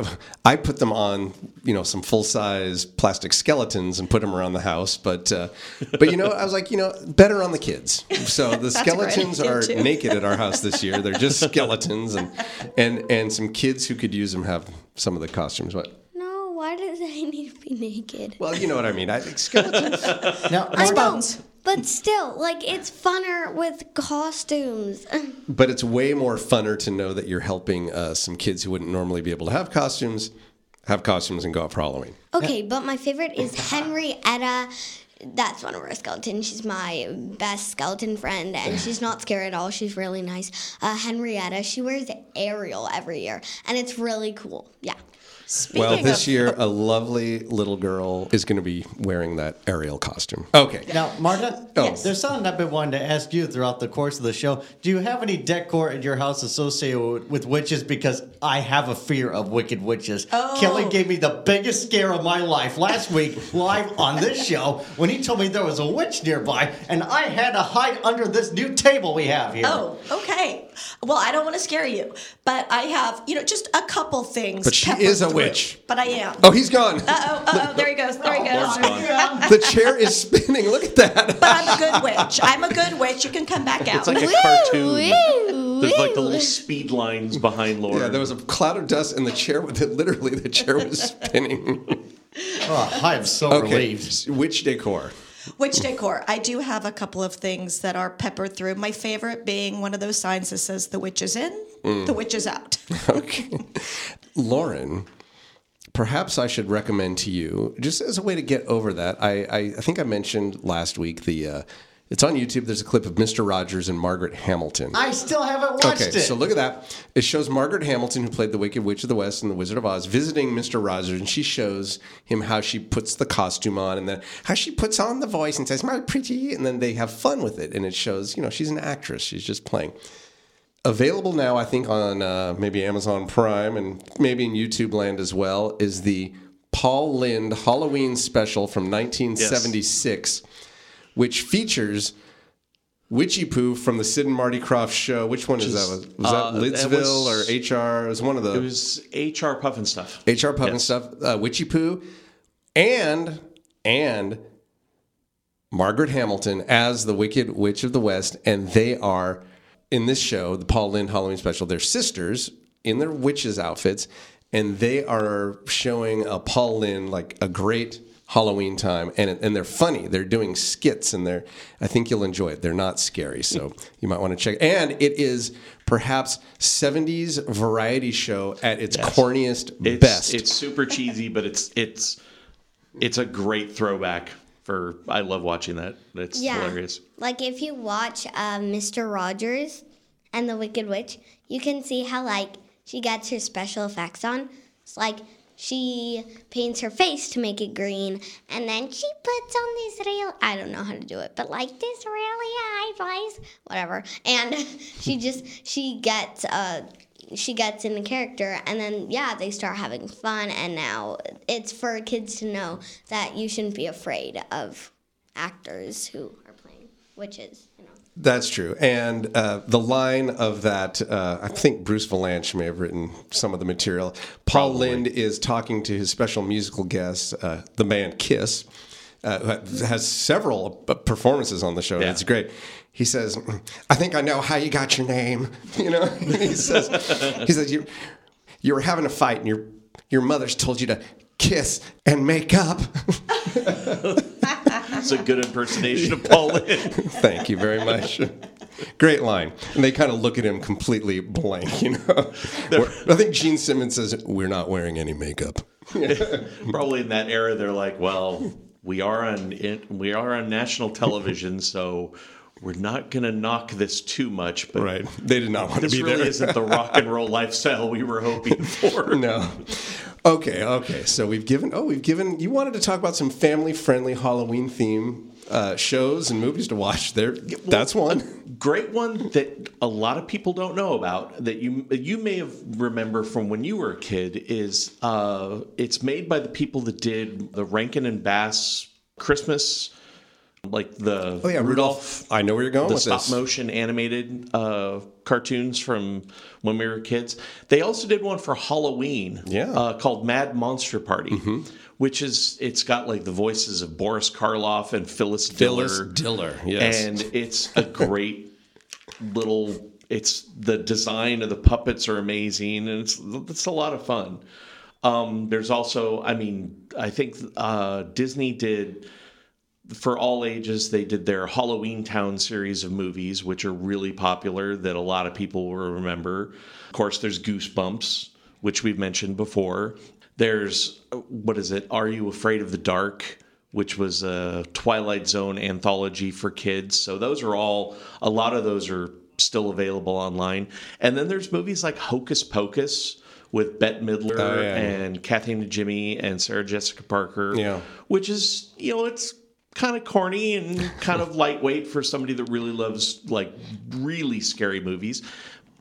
I put them on, you know, some full size plastic skeletons and put them around the house. But, uh, but you know, I was like, you know, better on the kids. So the That's a great skeletons are naked at our house this year. They're just skeletons, and and and some kids who could use them have some of the costumes. What? No, why does they need to be naked? Well, you know what I mean. I think skeletons. no, I know, bones. but still, like it's funner with costumes. But it's way more funner to know that you're helping uh, some kids who wouldn't normally be able to have costumes, have costumes and go out for Halloween. Okay, but my favorite is Henrietta. That's one of our skeletons. She's my best skeleton friend, and she's not scary at all. She's really nice. Uh, Henrietta, she wears Ariel every year, and it's really cool. Yeah. Well, this of- year, a lovely little girl is going to be wearing that Ariel costume. Okay. Now, Marta, Oh. there's something I've been wanting to ask you throughout the course of the show. Do you have any decor in your house associated with, with witches? Because I have a fear of wicked witches. Oh. Kelly gave me the biggest scare of my life last week live on this show when he told me there was a witch nearby and I had to hide under this new table we have here. Oh, okay. Well, I don't want to scare you, but I have, you know, just a couple things. But she is a through. witch. But I am. Oh, he's gone. Uh oh, uh oh, there he goes. There he goes. The chair is spinning. Look at that. But I'm a good witch. I'm a good witch. You can come back out. It's like a cartoon. There's like the little speed lines behind Laura. Yeah, there was a cloud of dust, and the chair, literally, the chair was spinning. Oh, I am so Okay. relieved. Witch decor. Witch decor. I do have a couple of things that are peppered through. My favorite being one of those signs that says "The witch is in, Mm. the witch is out." Okay. Lauren, perhaps I should recommend to you, just as a way to get over that, I, I, I think I mentioned last week the. Uh, it's on YouTube. There's a clip of Mr. Rogers and Margaret Hamilton. I still haven't watched Okay, it. so look at that. It shows Margaret Hamilton, who played the Wicked Witch of the West in The Wizard of Oz, visiting Mr. Rogers, and she shows him how she puts the costume on, and then how she puts on the voice and says, "My pretty," and then they have fun with it, and it shows, you know, she's an actress. She's just playing. Available now, I think on uh, maybe Amazon Prime and maybe in YouTube Land as well, is the Paul Lynde Halloween special from 1976, which features Witchy Poo from the Sid and Marty Krofft show. Which one is that? Was, uh, that Lidsville was- or HR? It was one of the It was HR Pufnstuf. HR Puff and Yes. stuff. Uh, Witchy Poo, and and Margaret Hamilton as the Wicked Witch of the West, and they are in this show, the Paul Lynde Halloween special. They're sisters in their witches outfits, and they are showing a Paul Lynde like a great Halloween time, and and they're funny. They're doing skits, and they're I think you'll enjoy it. They're not scary, so you might want to check. And it is perhaps '70s variety show at its corniest It's, best. It's super cheesy, but it's it's it's a great throwback. For I love watching that. It's Yeah. hilarious. Like if you watch uh, Mr. Rogers and the Wicked Witch, you can see how like she gets her special effects on. It's like she paints her face to make it green, and then she puts on these real I don't know how to do it, but like this really eyebrows, whatever. And she just she gets uh she gets in the character and then yeah they start having fun and now it's for kids to know that you shouldn't be afraid of actors who are playing witches you know That's true. And uh, the line of that, uh, I think Bruce Vilanch may have written some of the material. Paul Lynde is talking to his special musical guest, uh, the band Kiss, uh, who has several uh, performances on the show. Yeah. It's great. He says, "I think I know how you got your name." You know, he says, "He says you you were having a fight and your your mother's told you to kiss and make up." It's a good impersonation of Paul Lynde. Thank you very much. Great line. And they kind of look at him completely blank, you know. I think Gene Simmons says, We're not wearing any makeup. Probably in that era, they're like, well, we are on it, we are on national television, so we're not going to knock this too much, but Right. They did not want to this be really there. isn't the rock and roll lifestyle we were hoping for. no. Okay, okay. So we've given. Oh, we've given. You wanted to talk about some family-friendly Halloween theme uh, shows and movies to watch. There, that's one. Great one that a lot of people don't know about that you you may have remember from when you were a kid is uh, it's made by the people that did the Rankin and Bass Christmas, like the Oh yeah, Rudolph. I know where you're going the stop this. motion animated uh, cartoons from when we were kids. They also did one for Halloween, Yeah. Mm-hmm. uh, called Mad Monster Party, which is it's got like the voices of Boris Karloff and Phyllis Diller. Phyllis Diller, yes. and it's a great little. It's the design of the puppets are amazing, and it's it's a lot of fun. Um, there's also, I mean, I think uh, Disney did for all ages they did their Halloweentown series of movies which are really popular that a lot of people will remember. Of course there's goosebumps which we've mentioned before. There's what is it? Are you afraid of the dark which was a twilight zone anthology for kids. So those are all a lot of those are still available online. And then there's movies like hocus pocus with Bette Midler Oh, yeah. and Kathy Najimy and Sarah Jessica Parker Yeah. which is you know it's kind of corny and kind of lightweight for somebody that really loves like really scary movies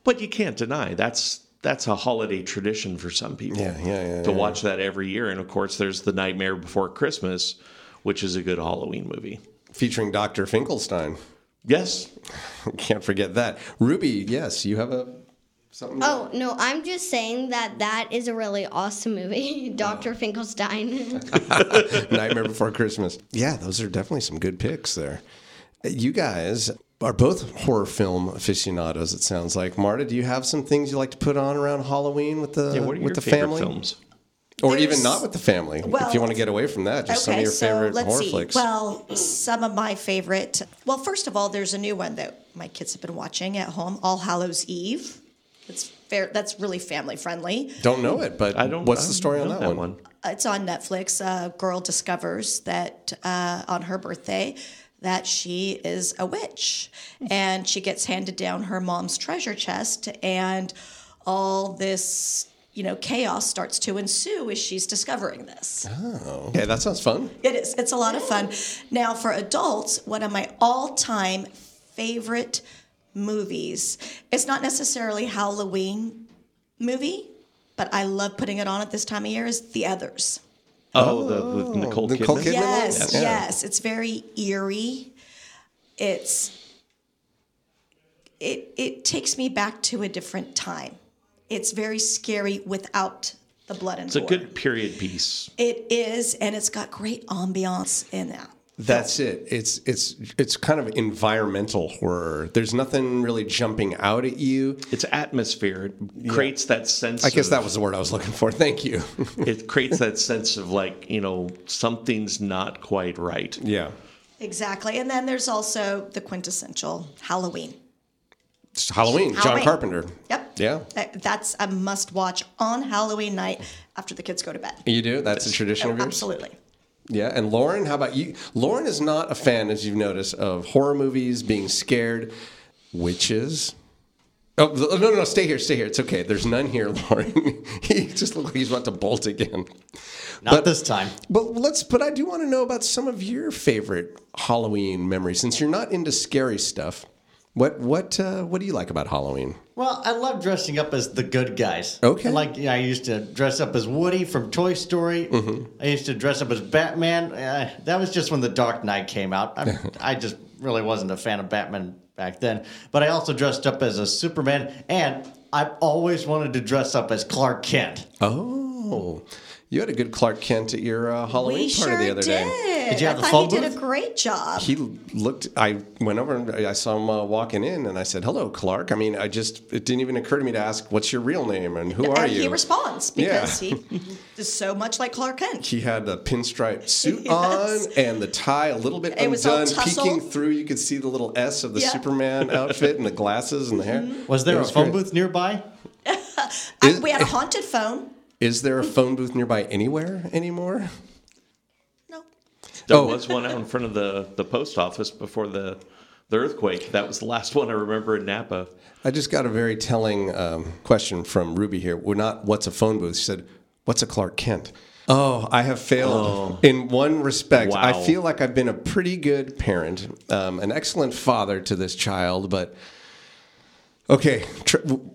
but you can't deny that's that's a holiday tradition for some people Yeah, yeah, yeah, to watch that every year and of course there's the nightmare before christmas which is a good halloween movie Featuring Dr. Finkelstein. yes Can't forget that. Ruby, yes, you have a something. Oh no, I'm just saying that that is a really awesome movie, Doctor Finkelstein. Nightmare Before Christmas. Yeah, those are definitely some good picks there. Uh, you guys are both horror film aficionados. It sounds like. Marta, do you have some things you like to put on around Halloween with the yeah what are with your the favorite family, films or even not with the family? if you want to get away from that, just some of your favorite horror see. flicks. Well, some of my favorite. Well, first of all, there's a new one that my kids have been watching at home, All Hallows Eve. It's fair. That's really family friendly. don't know it, but i don't What's I the story on don't that, know one? It's on Netflix. A girl discovers that uh, on her birthday that she is a witch, and she gets handed down her mom's treasure chest, and all this. You know, chaos starts to ensue as she's discovering this. Oh, okay, that sounds fun. It is. It's a lot of fun. Now, for adults, one of my all-time favorite movies. It's not necessarily Halloween movie, but I love putting it on at this time of year. Is The Others. oh, the with oh. nicole Nicole kidman, Kidman? Yes, Yes. yes. It's very eerie. It's it it takes me back to a different time. It's very scary without the blood and it's a good period piece It is, and it's got great ambiance in that. That's it. It's it's it's kind of environmental horror. There's nothing really jumping out at you. it's atmosphere it creates that sense I guess of- that was the word I was looking for. Thank you. it creates that sense of like you know something's not quite right yeah. Exactly. And then there's also the quintessential Halloween. It's Halloween, John Carpenter. Yep. Yeah. That's a must watch on Halloween night after the kids go to bed. You do? That's a tradition of oh, yours? Absolutely. Yeah. And Lauren, how about you? Lauren is not a fan, as you've noticed, of horror movies, being scared, witches. Oh, no, no, no. Stay here. Stay here. It's okay. There's none here, Lauren. he just looked like he's about to bolt again. Not But- this time. But let's. But I do want to know about some of your favorite Halloween memories. Since you're not into scary stuff, what what uh, what do you like about Halloween? Well, I love dressing up as the good guys. Okay. And like, yeah, I used to dress up as Woody from Toy Story. Mm-hmm. I used to dress up as Batman. Uh, that was just when The Dark Knight came out. I, I just really wasn't a fan of Batman back then. But I also dressed up as a Superman, and I've always wanted to dress up as Clark Kent. Oh, you had a good Clark Kent at your uh, Halloween we party sure the other did. day. Did you have I the thought phone he did a great job. He looked. I went over and I saw him uh, walking in, and I said, "Hello, Clark." I mean, I just it didn't even occur to me to ask, "What's your real name and who are and you?" he responds because Yeah. he is so much like Clark Kent. He had a pinstripe suit Yes. on and the tie a little bit It undone, tussle. peeking through. You could see the little S of the Yeah. Superman outfit and the glasses and the hair. Was there It a phone great. booth nearby? Is- we had a haunted phone. Is there a phone booth nearby anywhere anymore? No. There Oh. was one out in front of the, the post office before the the earthquake. That was the last one I remember in Napa. I just got a very telling um, question from Ruby here. We're not what's a phone booth. She said, "What's a Clark Kent?" Oh, I have failed in one respect. I feel like I've been a pretty good parent, um, an excellent father to this child, but okay. Tr- w-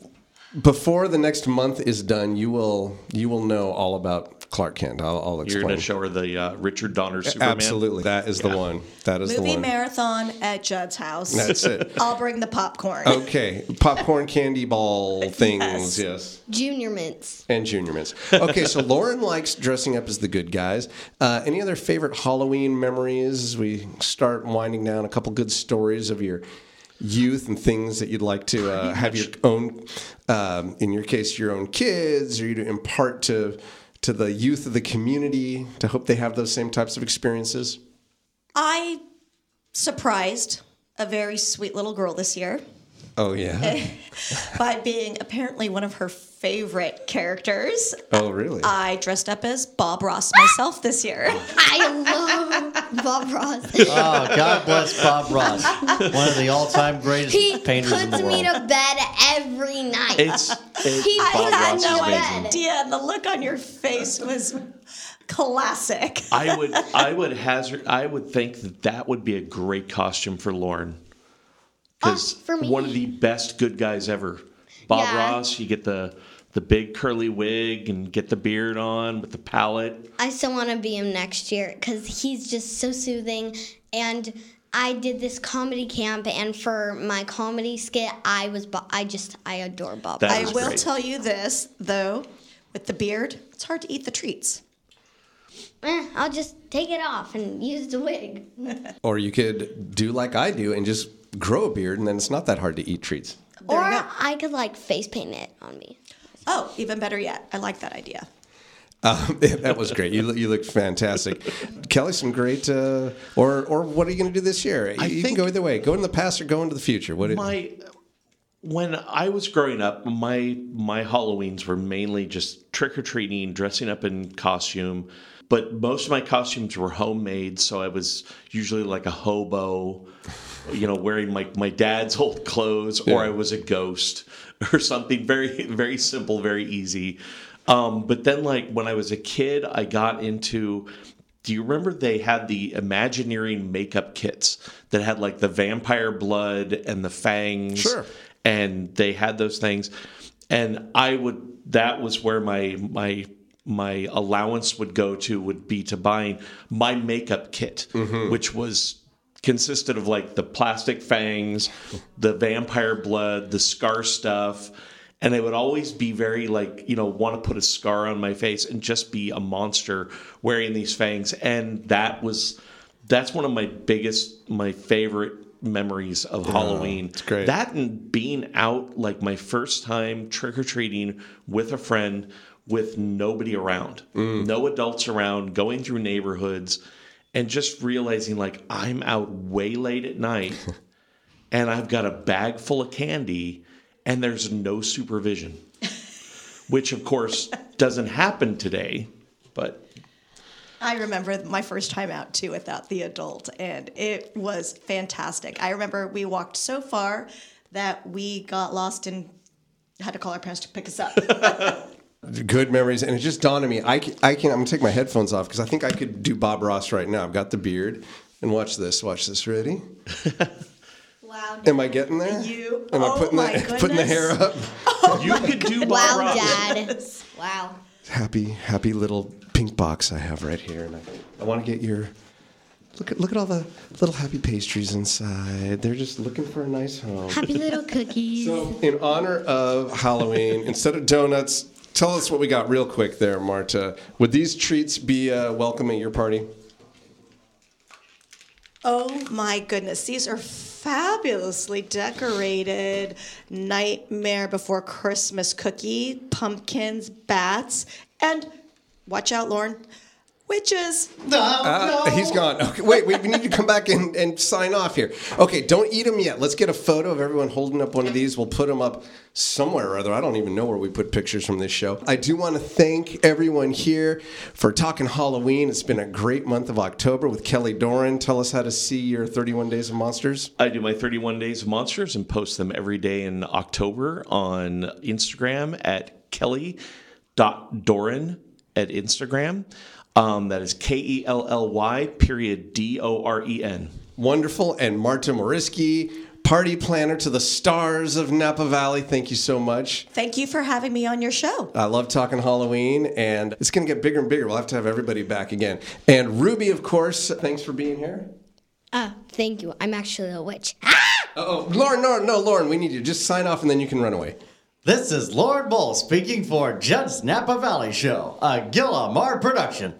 before the next month is done, you will you will know all about Clark Kent. I'll, I'll You're going to show her the uh, Richard Donner Superman. Absolutely, that is the one. That is the one. Movie marathon at Judd's house. That's it. I'll bring the popcorn. Okay, popcorn candy ball things. yes. Junior mints. and junior mints. Okay, so Lauren likes dressing up as the good guys. Uh, any other favorite Halloween memories as we start winding down? A couple good stories of your youth and things that you'd like to uh, have your own, um, in your case, your own kids, or you to impart to to the youth of the community to hope they have those same types of experiences. I surprised a very sweet little girl this year Oh yeah. by being apparently one of her favorite characters. Oh really? I dressed up as Bob Ross myself this year. I love Bob Ross. Oh, God bless Bob Ross, one of the all-time greatest He painters in the world. He puts me to bed every night. It's, it's He Bob puts I Ross had is no amazing. idea, and the look on your face was classic. I would I would hazard I would think that that would be a great costume for Lauren oh, because for me. one of the best good guys ever. Bob Yeah. Ross, you get the the big curly wig and get the beard on with the palette. I still want to be him next year because he's just so soothing. And I did this comedy camp, and for my comedy skit, I was Bo- I just I adore Bob. That I will great. tell you this, though, with the beard, it's hard to eat the treats. Eh, I'll just take it off and use the wig. or you could do like I do and just grow a beard, and then it's not that hard to eat treats. There or you. I could like face paint it on me. Oh, even better yet. I like that idea. Um, that was great. You, look- you looked fantastic, Kelly. Some great. Uh, or or what are you going to do this year? You, I you can think- go either way. Go in the past or go into the future. What? My when I was growing up, my my Halloweens were mainly just trick or treating, dressing up in costume. But most of my costumes were homemade, so I was usually like a hobo, you know, wearing my, my dad's old clothes, or I was a ghost or something very very simple, very easy. Um, but then, like when I was a kid, I got into. Do you remember they had the Imagineering makeup kits that had like the vampire blood and the fangs? Sure. And they had those things, and I would. That was where my my my allowance would go to would be to buying my makeup kit, which was consisted of like the plastic fangs, the vampire blood, the scar stuff. And I would always be very like, you know, want to put a scar on my face and just be a monster wearing these fangs. And that was, that's one of my biggest, my favorite memories of Halloween. it's great. That and being out like my first time trick or treating with a friend with nobody around, mm. no adults around, going through neighborhoods and just realizing like I'm out way late at night and I've got a bag full of candy and there's no supervision. Which of course doesn't happen today, but I remember my first time out too without the adult, and it was fantastic. I remember we walked so far that we got lost and had to call our parents to pick us up. Good memories, and it just dawned on me. I can, I can I'm gonna take my headphones off because I think I could do Bob Ross right now. I've got the beard, and watch this. Watch this. Ready? wow. Am I getting there? You- Am I oh putting my the putting the hair up? you could do Bob Wow, Ross. Dad. Wow. Happy, happy little pink box I have right here, and I, I want to get your. Look at look at all the little happy pastries inside. They're just looking for a nice home. Happy little cookies. So, in honor of Halloween, instead of donuts, tell us what we got real quick there, Marta. Would these treats be uh, welcome at your party? Oh my goodness, these are fabulously decorated Nightmare Before Christmas cookie, pumpkins, bats, and watch out, Lauren. Witches. No, Uh, no. He's gone. Okay, wait, wait. We need to come back and, and sign off here. Okay, don't eat them yet. Let's get a photo of everyone holding up one of these. We'll put them up somewhere or other. I don't even know where we put pictures from this show. I do want to thank everyone here for talking Halloween. It's been a great month of October with Kelly Doran. Tell us how to see your 31 Days of Monsters. I do my 31 Days of Monsters and post them every day in October on Instagram at kelly.doran at Instagram. Um, that is K E L L Y period D O R E N. Wonderful. And Marta Morisky, party planner to the stars of Napa Valley. Thank you so much. Thank you for having me on your show. I love talking Halloween, and it's going to get bigger and bigger. We'll have to have everybody back again. And Ruby, of course, thanks for being here. Uh, thank you. I'm actually a witch. Uh oh, Lauren, no, no, Lauren, we need you. Just sign off, and then you can run away. This is Lord Bull speaking for Judd's Napa Valley Show, a Gilla Mar production.